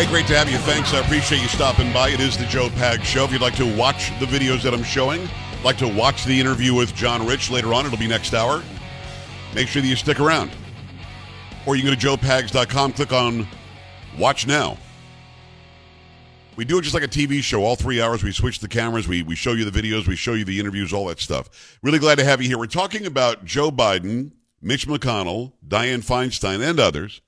Hey, great to have you. Thanks. I appreciate you stopping by. It is the Joe Pags Show. If you'd like to watch the videos that I'm showing, like to watch the interview with John Rich later on, it'll be next hour. Make sure that you stick around. Or you can go to joepags.com, click on Watch Now. We do it just like a TV show. All three hours, we switch the cameras, we, we show you the videos, we show you the interviews, all that stuff. Really glad to have you here. We're talking about Joe Biden, Mitch McConnell, Dianne Feinstein, and others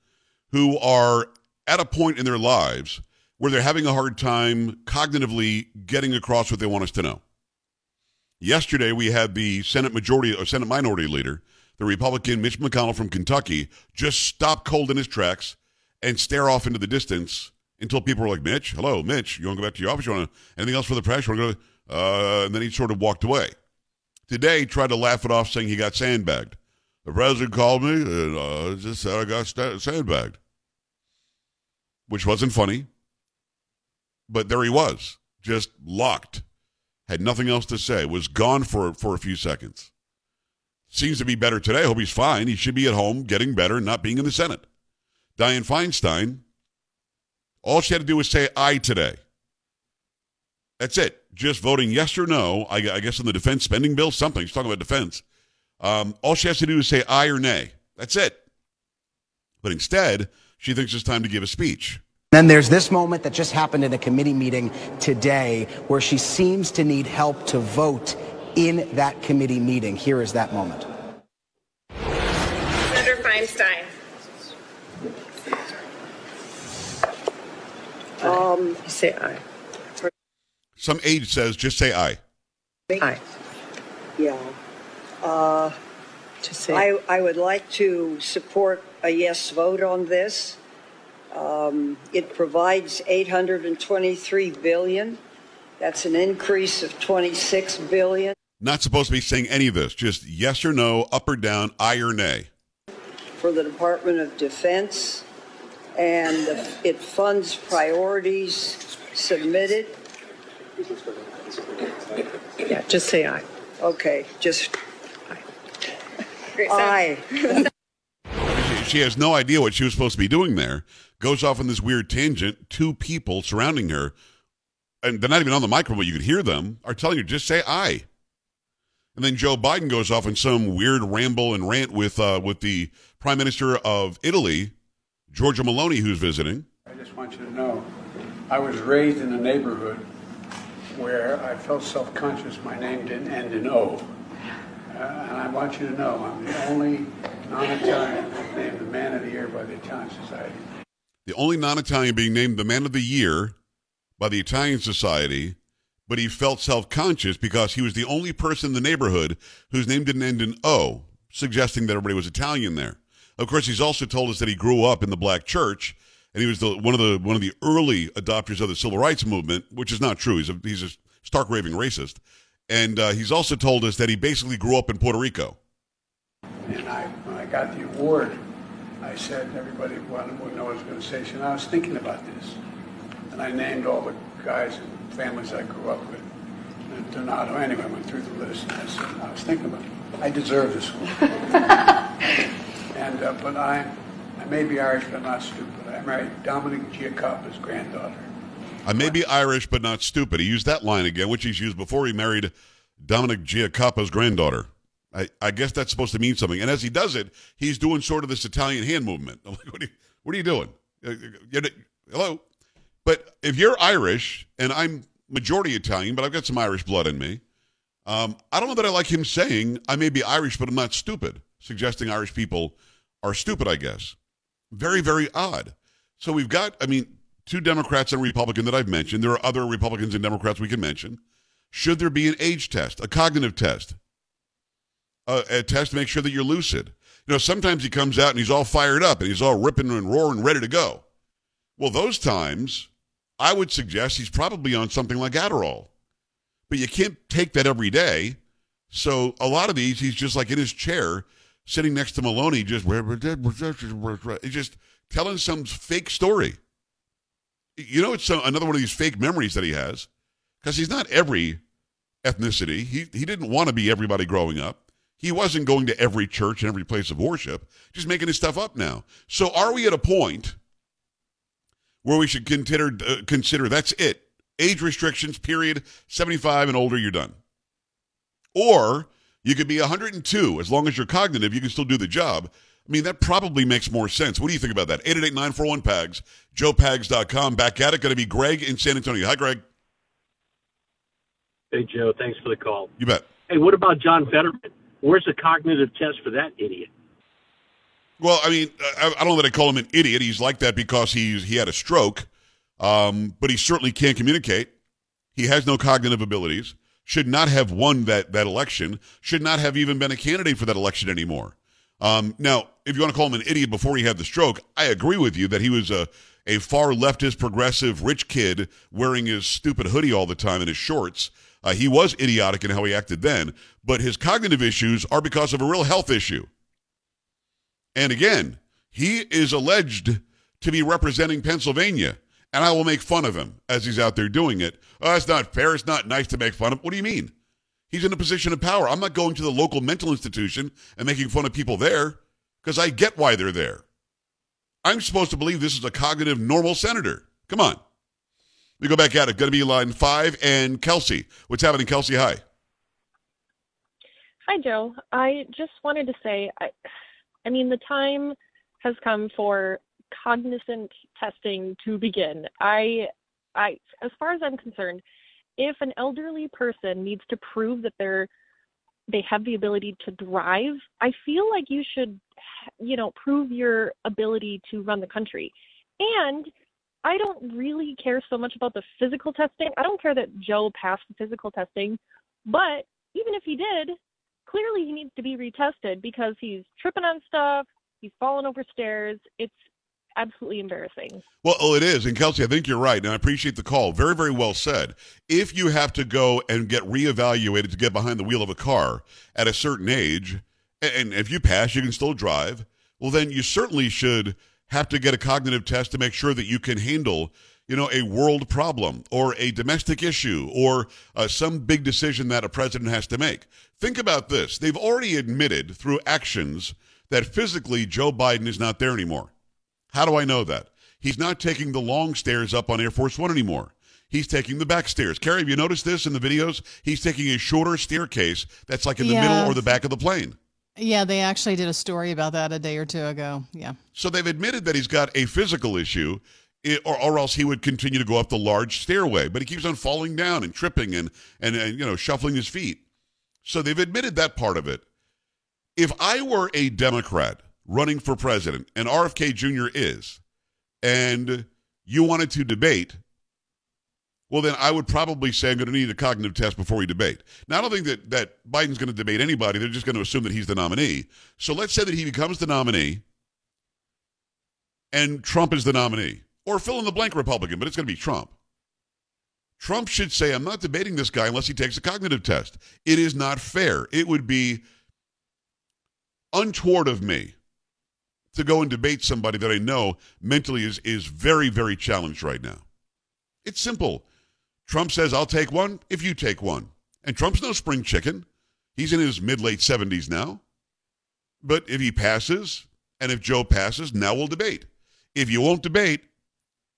who are at a point in their lives where they're having a hard time cognitively getting across what they want us to know. Yesterday, we had the Senate Majority or Senate Minority Leader, the Republican Mitch McConnell from Kentucky, just stop cold in his tracks and stare off into the distance until people were like, Mitch, hello, Mitch, you want to go back to your office? You want anything else for the press? You want to go? Uh, and then he sort of walked away. Today, tried to laugh it off, saying he got sandbagged. The president called me and uh, just said I got st- sandbagged, which wasn't funny. But there he was, just locked, had nothing else to say, was gone for for a few seconds. Seems to be better today. I hope he's fine. He should be at home, getting better, and not being in the Senate. Dianne Feinstein, all she had to do was say "aye" today. That's it. Just voting yes or no. I, I guess in the defense spending bill, something. She's talking about defense. Um, all she has to do is say aye or nay. That's it. But instead, she thinks it's time to give a speech. Then there's this moment that just happened in a committee meeting today where she seems to need help to vote in that committee meeting. Here is that moment. Senator Feinstein. Um, say aye. Some aide says just say aye. Aye. Yeah. Uh, Just say I, I would like to support a yes vote on this. Um, it provides 823 billion. That's an increase of 26 billion Not supposed to be saying any of this. Just yes or no, up or down, aye or nay. for the Department of Defense, and the- it funds priorities submitted. Yeah, just say aye. Okay, just Great, aye. She, she has no idea what she was supposed to be doing there. Goes off on this weird tangent. Two people surrounding her, and they're not even on the microphone, but you could hear them, are telling her just say aye. And then Joe Biden goes off in some weird ramble and rant with uh, with the Prime Minister of Italy, Giorgia Meloni, who's visiting. I just want you to know, I was raised in a neighborhood where I felt self-conscious my name didn't end in O. Uh, and I want you to know, I'm the only non-Italian named the Man of the Year by the Italian Society. The only non-Italian being named the Man of the Year by the Italian Society, but he felt self-conscious because he was the only person in the neighborhood whose name didn't end in O, suggesting that everybody was Italian there. Of course, he's also told us that he grew up in the black church, and he was the, one of the one of the early adopters of the civil rights movement, which is not true. He's a, he's a stark raving racist, and uh, he's also told us that he basically grew up in Puerto Rico. And I, when I got the award, I said, everybody wanted to know what I was going to say. So I was thinking about this. And I named all the guys and families I grew up with. And Donato, anyway, I went through the list. And I said, I was thinking about it. I deserve this one. and, uh, but I, I may be Irish, but not stupid. I married Dominic Giacoppa's granddaughter. I may be Irish, but not stupid. He used that line again, which he's used before he married Dominic Giacoppa's granddaughter. I, I guess that's supposed to mean something. And as he does it, he's doing sort of this Italian hand movement. I'm like, what are you, what are you doing? Uh, you're- hello? But if you're Irish, and I'm majority Italian, but I've got some Irish blood in me, um, I don't know that I like him saying, I may be Irish, but I'm not stupid, suggesting Irish people are stupid, I guess. Very, very odd. So we've got, I mean, two Democrats and a Republican that I've mentioned. There are other Republicans and Democrats we can mention. Should there be an age test, a cognitive test, a, a test to make sure that you're lucid? You know, sometimes he comes out and he's all fired up and he's all ripping and roaring, ready to go. Well, those times, I would suggest he's probably on something like Adderall. But you can't take that every day. So a lot of these, he's just like in his chair, sitting next to Meloni, just just telling some fake story. You know, it's another one of these fake memories that he has because he's not every ethnicity. He he didn't want to be everybody growing up. He wasn't going to every church and every place of worship. Just making his stuff up now. So are we at a point where we should consider uh, consider that's it. Age restrictions, period. 75 and older, you're done. Or you could be 102 as long as you're cognitive, you can still do the job. I mean, that probably makes more sense. What do you think about that? 888 PAGS, joepags.com. Back at it. Going to be Greg in San Antonio. Hi, Greg. Hey, Joe. Thanks for the call. You bet. Hey, what about John Fetterman? Where's the cognitive test for that idiot? Well, I mean, I, I don't that I call him an idiot. He's like that because he's he had a stroke, um, but he certainly can't communicate. He has no cognitive abilities. Should not have won that that election. Should not have even been a candidate for that election anymore. Um, now, if you want to call him an idiot before he had the stroke, I agree with you that he was a a far leftist, progressive, rich kid wearing his stupid hoodie all the time and his shorts. Uh, he was idiotic in how he acted then, but his cognitive issues are because of a real health issue. And again, he is alleged to be representing Pennsylvania, and I will make fun of him as he's out there doing it. Oh, it's not fair. It's not nice to make fun of. Him. What do you mean? He's in a position of power. I'm not going to the local mental institution and making fun of people there because I get why they're there. I'm supposed to believe this is a cognitive, normal senator. Come on. We go back at it. Going to be line five and Kelsey. What's happening, Kelsey? Hi. Hi, Joe. I just wanted to say, I, I mean, the time has come for cognizant testing to begin. I, I, as far as I'm concerned, if an elderly person needs to prove that they're they have the ability to drive, I feel like you should, you know, prove your ability to run the country. And I don't really care so much about the physical testing. I don't care that Joe passed the physical testing, but even if he did, clearly he needs to be retested because he's tripping on stuff, he's falling over stairs. It's absolutely embarrassing. Well, oh, it is. And Kelsey, I think you're right. And I appreciate the call. Very, very well said. If you have to go and get reevaluated to get behind the wheel of a car at a certain age, and if you pass, you can still drive, well, then you certainly should have to get a cognitive test to make sure that you can handle you know, a world problem or a domestic issue or uh, some big decision that a president has to make. Think about this. They've already admitted through actions that physically Joe Biden is not there anymore. How do I know that? He's not taking the long stairs up on Air Force One anymore. He's taking the back stairs. Carrie, have you noticed this in the videos? He's taking a shorter staircase that's like in the middle or the back of the plane. Yeah, they actually did a story about that a day or two ago. Yeah. So they've admitted that he's got a physical issue, eh, or, or else he would continue to go up the large stairway. But he keeps on falling down and tripping and, and, and you know shuffling his feet. So they've admitted that part of it. If I were a Democrat running for president, and RFK Jr. is, and you wanted to debate, well, then I would probably say I'm going to need a cognitive test before we debate. Now, I don't think that, that Biden's going to debate anybody. They're just going to assume that he's the nominee. So let's say that he becomes the nominee and Trump is the nominee, or fill in the blank Republican, but it's going to be Trump. Trump should say, I'm not debating this guy unless he takes a cognitive test. It is not fair. It would be untoward of me to go and debate somebody that I know mentally is, is very, very challenged right now. It's simple. Trump says, I'll take one if you take one. And Trump's no spring chicken. He's in his mid late 70s now. But if he passes, and if Joe passes, now we'll debate. If you won't debate,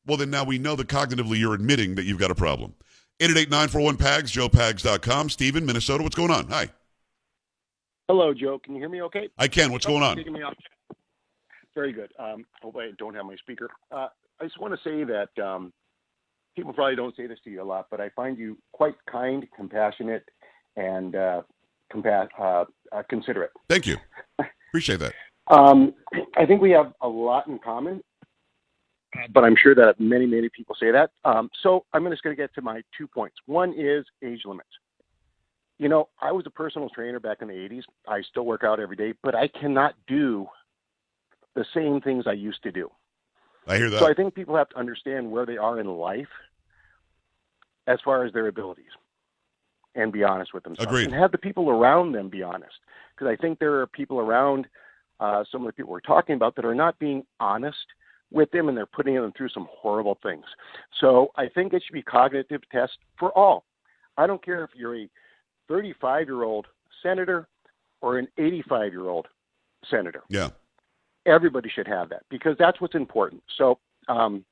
well, then now we know that cognitively you're admitting that you've got a problem. 888-941-PAGS, joepags.com. Stephen, Minnesota, what's going on? Hi. Hello, Joe. Can you hear me okay? I can. What's going on? Me off. Very good. Um, hope I don't have my speaker. Uh, I just want to say that um, people probably don't say this to you a lot, but I find you quite kind, compassionate, and uh, compa- uh, uh, considerate. Thank you. Appreciate that. Um, I think we have a lot in common, but I'm sure that many, many people say that. Um, so I'm just going to get to my two points. One is age limits. You know, I was a personal trainer back in the 80s. I still work out every day, but I cannot do the same things I used to do. I hear that. So I think people have to understand where they are in life as far as their abilities and be honest with themselves. Agreed. And have the people around them be honest. Because I think there are people around uh, some of the people we're talking about that are not being honest with them and they're putting them through some horrible things. So I think it should be cognitive test for all. I don't care if you're a 35 year old senator or an 85 year old senator yeah. Everybody should have that because that's what's important. So, um,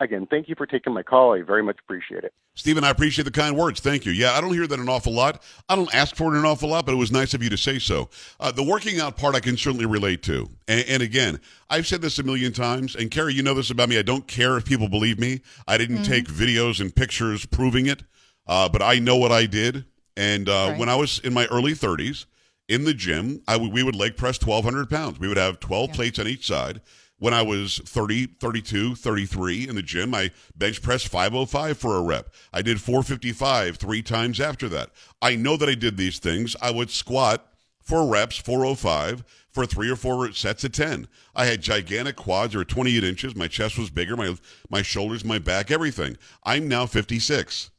again, thank you for taking my call. I very much appreciate it. Stephen, I appreciate the kind words. Thank you. Yeah, I don't hear that an awful lot. I don't ask for it an awful lot, but it was nice of you to say so. Uh, the working out part I can certainly relate to. And, and, again, I've said this a million times, and Carrie, you know this about me. I don't care if people believe me. I didn't mm-hmm. take videos and pictures proving it, uh, but I know what I did. And uh, right. when I was in my early 30s, in the gym, I w- we would leg press 1,200 pounds. We would have 12 yeah. plates on each side. When I was 30, 32, 33 in the gym, I bench pressed 505 for a rep. I did 455 three times after that. I know that I did these things. I would squat for reps, 405 for three or four sets of 10. I had gigantic quads, or 28 inches. My chest was bigger, my, my shoulders, my back, everything. I'm now 56.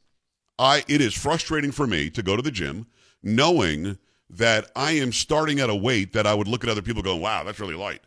I, it is frustrating for me to go to the gym knowing that I am starting at a weight that I would look at other people going, wow, that's really light.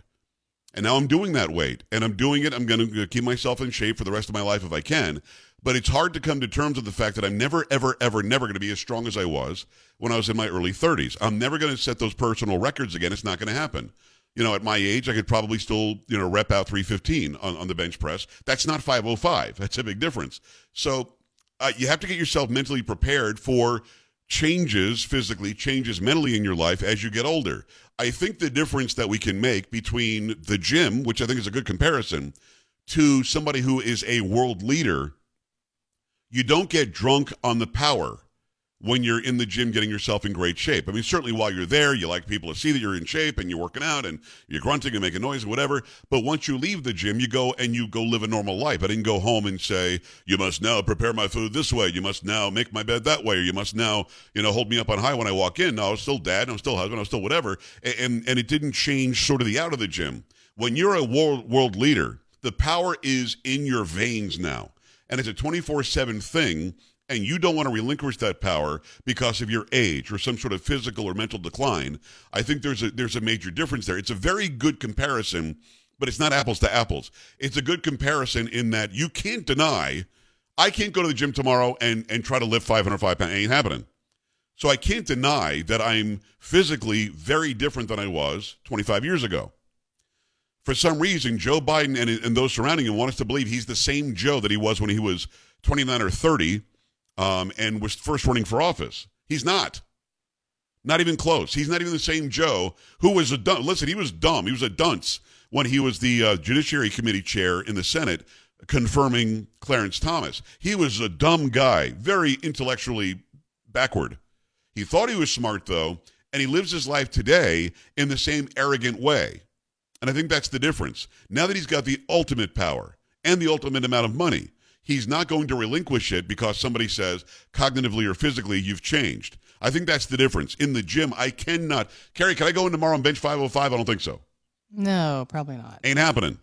And now I'm doing that weight and I'm doing it. I'm going to keep myself in shape for the rest of my life if I can. But it's hard to come to terms with the fact that I'm never, ever, ever, never going to be as strong as I was when I was in my early 30s. I'm never going to set those personal records again. It's not going to happen. You know, at my age, I could probably still, you know, rep out 315 on, on the bench press. That's not 505. That's a big difference. So uh, you have to get yourself mentally prepared for changes physically, changes mentally in your life as you get older. I think the difference that we can make between the gym, which I think is a good comparison, to somebody who is a world leader, you don't get drunk on the power when you're in the gym getting yourself in great shape. I mean, certainly while you're there, you like people to see that you're in shape and you're working out and you're grunting and making noise and whatever. But once you leave the gym, you go and you go live a normal life. I didn't go home and say, you must now prepare my food this way. You must now make my bed that way. Or you must now, you know, hold me up on high when I walk in. No, I was still dad. I was still husband. I was still whatever. And, and it didn't change sort of the out of the gym. When you're a world, world leader, the power is in your veins now. And it's a 24 7 thing and you don't want to relinquish that power because of your age or some sort of physical or mental decline, I think there's a there's a major difference there. It's a very good comparison, but it's not apples to apples. It's a good comparison in that you can't deny I can't go to the gym tomorrow and and try to lift 505 pounds. It ain't happening. So I can't deny that I'm physically very different than I was 25 years ago. For some reason, Joe Biden and, and those surrounding him want us to believe he's the same Joe that he was when he was 29 or 30 um, and was first running for office. He's not. Not even close. He's not even the same Joe who was a dumb. Listen, he was dumb. He was a dunce when he was the uh, Judiciary Committee chair in the Senate, confirming Clarence Thomas. He was a dumb guy, very intellectually backward. He thought he was smart, though, and he lives his life today in the same arrogant way. And I think that's the difference. Now that he's got the ultimate power and the ultimate amount of money, he's not going to relinquish it because somebody says cognitively or physically you've changed. I think that's the difference. In the gym, I cannot. Carrie, can I go in tomorrow on bench 505? I don't think so. No, probably not. Ain't happening.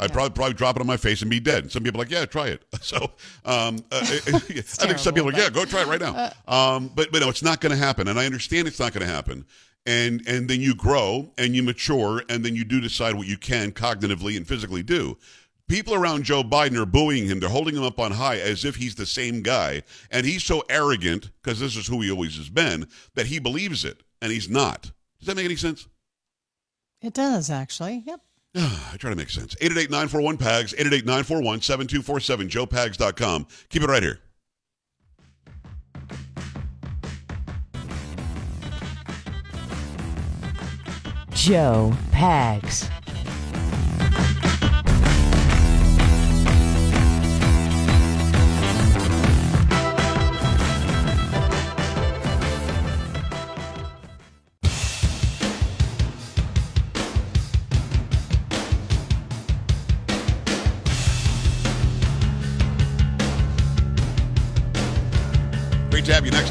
I'd probably probably drop it on my face and be dead. And some people are like, yeah, try it. So um, uh, I think some people are like, yeah, go try it right now. Uh, um, but but no, it's not going to happen, and I understand it's not going to happen. And and then you grow and you mature, and then you do decide what you can cognitively and physically do people around Joe Biden are booing him. They're holding him up on high as if he's the same guy. And he's so arrogant, because this is who he always has been, that he believes it. And he's not. Does that make any sense? It does, actually. Yep. I try to make sense. 888-941-PAGS, 888-941-7247, joepags.com. Keep it right here. Joe Pags.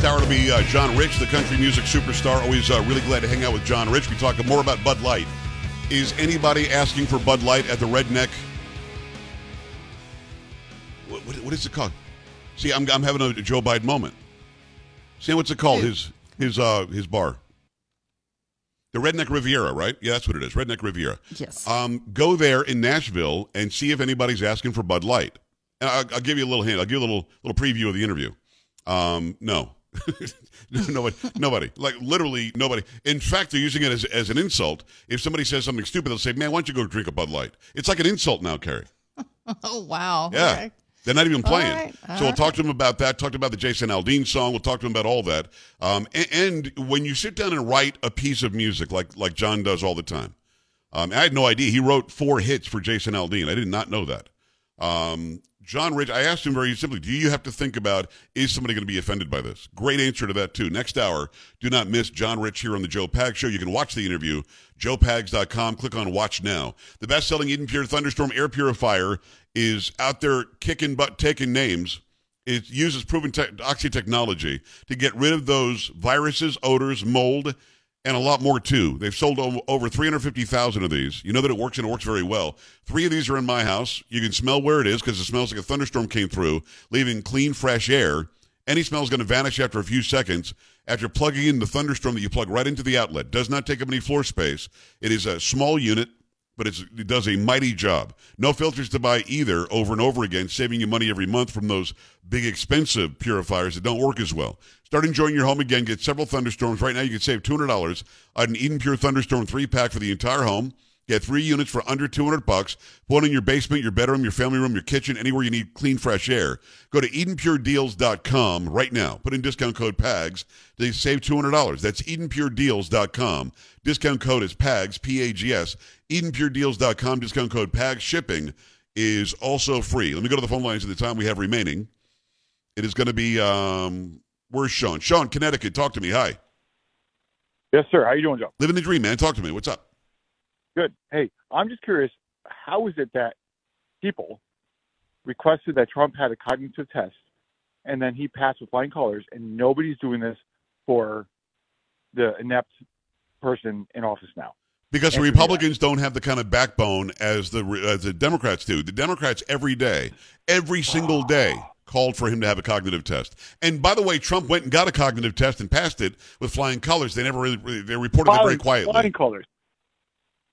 Next hour will be uh, John Rich, the country music superstar. Always uh, really glad to hang out with John Rich. We talk more about Bud Light. Is anybody asking for Bud Light at the Redneck? What, what, what is it called? See, I'm, I'm having a Joe Biden moment. See, what's it called? His his uh his bar. The Redneck Riviera, right? Yeah, that's what it is. Redneck Riviera. Yes. Um, go there in Nashville and see if anybody's asking for Bud Light. And I'll, I'll give you a little hint. I'll give you a little little preview of the interview. Um, no. nobody, nobody, like literally nobody. In fact, they're using it as, as an insult. If somebody says something stupid, they'll say, "Man, why don't you go drink a Bud Light?" It's like an insult now, Carrie. Oh wow. Yeah. Okay. They're not even playing. right, so we'll right. talk to them about that. Talked about the Jason Aldean song. We'll talk to them about all that. Um, and, and when you sit down and write a piece of music like like John does all the time, um, I had no idea he wrote four hits for Jason Aldean. I did not know that. Um, John Rich, I asked him very simply, do you have to think about is somebody going to be offended by this? Great answer to that too. Next hour, do not miss John Rich here on the Joe Pags Show. You can watch the interview, joepags.com. Click on Watch Now. The best-selling Eden Pure Thunderstorm air purifier is out there kicking butt, taking names. It uses proven te- oxy technology to get rid of those viruses, odors, mold, and a lot more too. They've sold over 350,000 of these. You know that it works and it works very well. Three of these are in my house. You can smell where it is because it smells like a thunderstorm came through, leaving clean, fresh air. Any smell is going to vanish after a few seconds. After plugging in the thunderstorm that you plug right into the outlet, does not take up any floor space. It is a small unit, but it does a mighty job. No filters to buy either over and over again, saving you money every month from those big expensive purifiers that don't work as well. Start enjoying your home again. Get several thunderstorms. Right now, you can save $200 on an Eden Pure Thunderstorm 3 pack for the entire home. Get three units for under 200 bucks. One in your basement, your bedroom, your family room, your kitchen, anywhere you need clean, fresh air. Go to EdenPureDeals.com right now. Put in discount code PAGS to save $200. That's EdenPureDeals.com. Discount code is PAGS, P-A-G-S. EdenPureDeals.com. Discount code PAGS. Shipping is also free. Let me go to the phone lines at the time we have remaining. It is going to be, um, where's Sean? Sean, Connecticut. Talk to me. Hi. Yes, sir. How you doing, Joe? Living the dream, man. Talk to me. What's up? Good. Hey, I'm just curious. How is it that people requested that Trump had a cognitive test, and then he passed with flying colors, and nobody's doing this for the inept person in office now? Because the Republicans don't have the kind of backbone as the as the Democrats do. The Democrats every day, every single day, called for him to have a cognitive test. And by the way, Trump went and got a cognitive test and passed it with flying colors. They never really they reported it very quietly. Flying colors.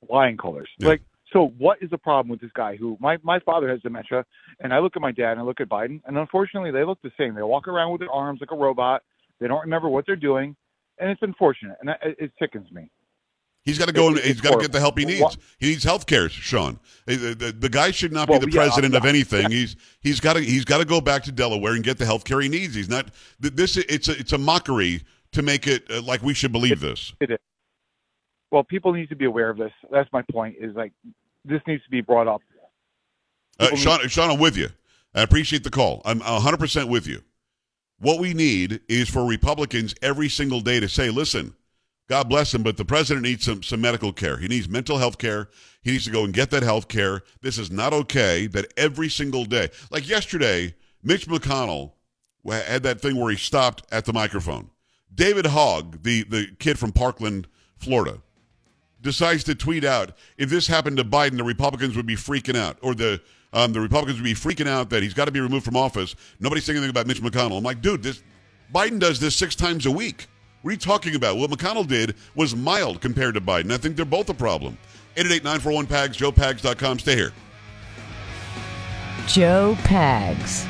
Flying colors. Yeah. Like, so what is the problem with this guy who, my, my father has dementia, and I look at my dad and I look at Biden, and unfortunately they look the same. They walk around with their arms like a robot. They don't remember what they're doing, and it's unfortunate, and that, it, it sickens me. He's got to go and he's got to get the help he needs. He needs health care, Sean. The, the, the guy should not Well, be the yeah, president of anything. He's he's got to he's got to go back to Delaware and get the health care he needs. He's not this. It's a it's a mockery to make it uh, like we should believe this. It is. Well, people need to be aware of this. That's my point. Is like this needs to be brought up. Uh, Sean, Sean, I'm with you. I appreciate the call. I'm 100% with you. What we need is for Republicans every single day to say, listen, God bless him, but the president needs some, some medical care. He needs mental health care. He needs to go and get that health care. This is not okay that every single day, like yesterday, Mitch McConnell had that thing where he stopped at the microphone. David Hogg, the, the kid from Parkland, Florida, decides to tweet out if this happened to Biden, the Republicans would be freaking out, or the um, the Republicans would be freaking out that he's got to be removed from office. Nobody's saying anything about Mitch McConnell. I'm like, dude, this Biden does this six times a week. What are you talking about? What McConnell did was mild compared to Biden. I think they're both a problem. 888-941-PAGS, joepags.com. Stay here. Joe Pags.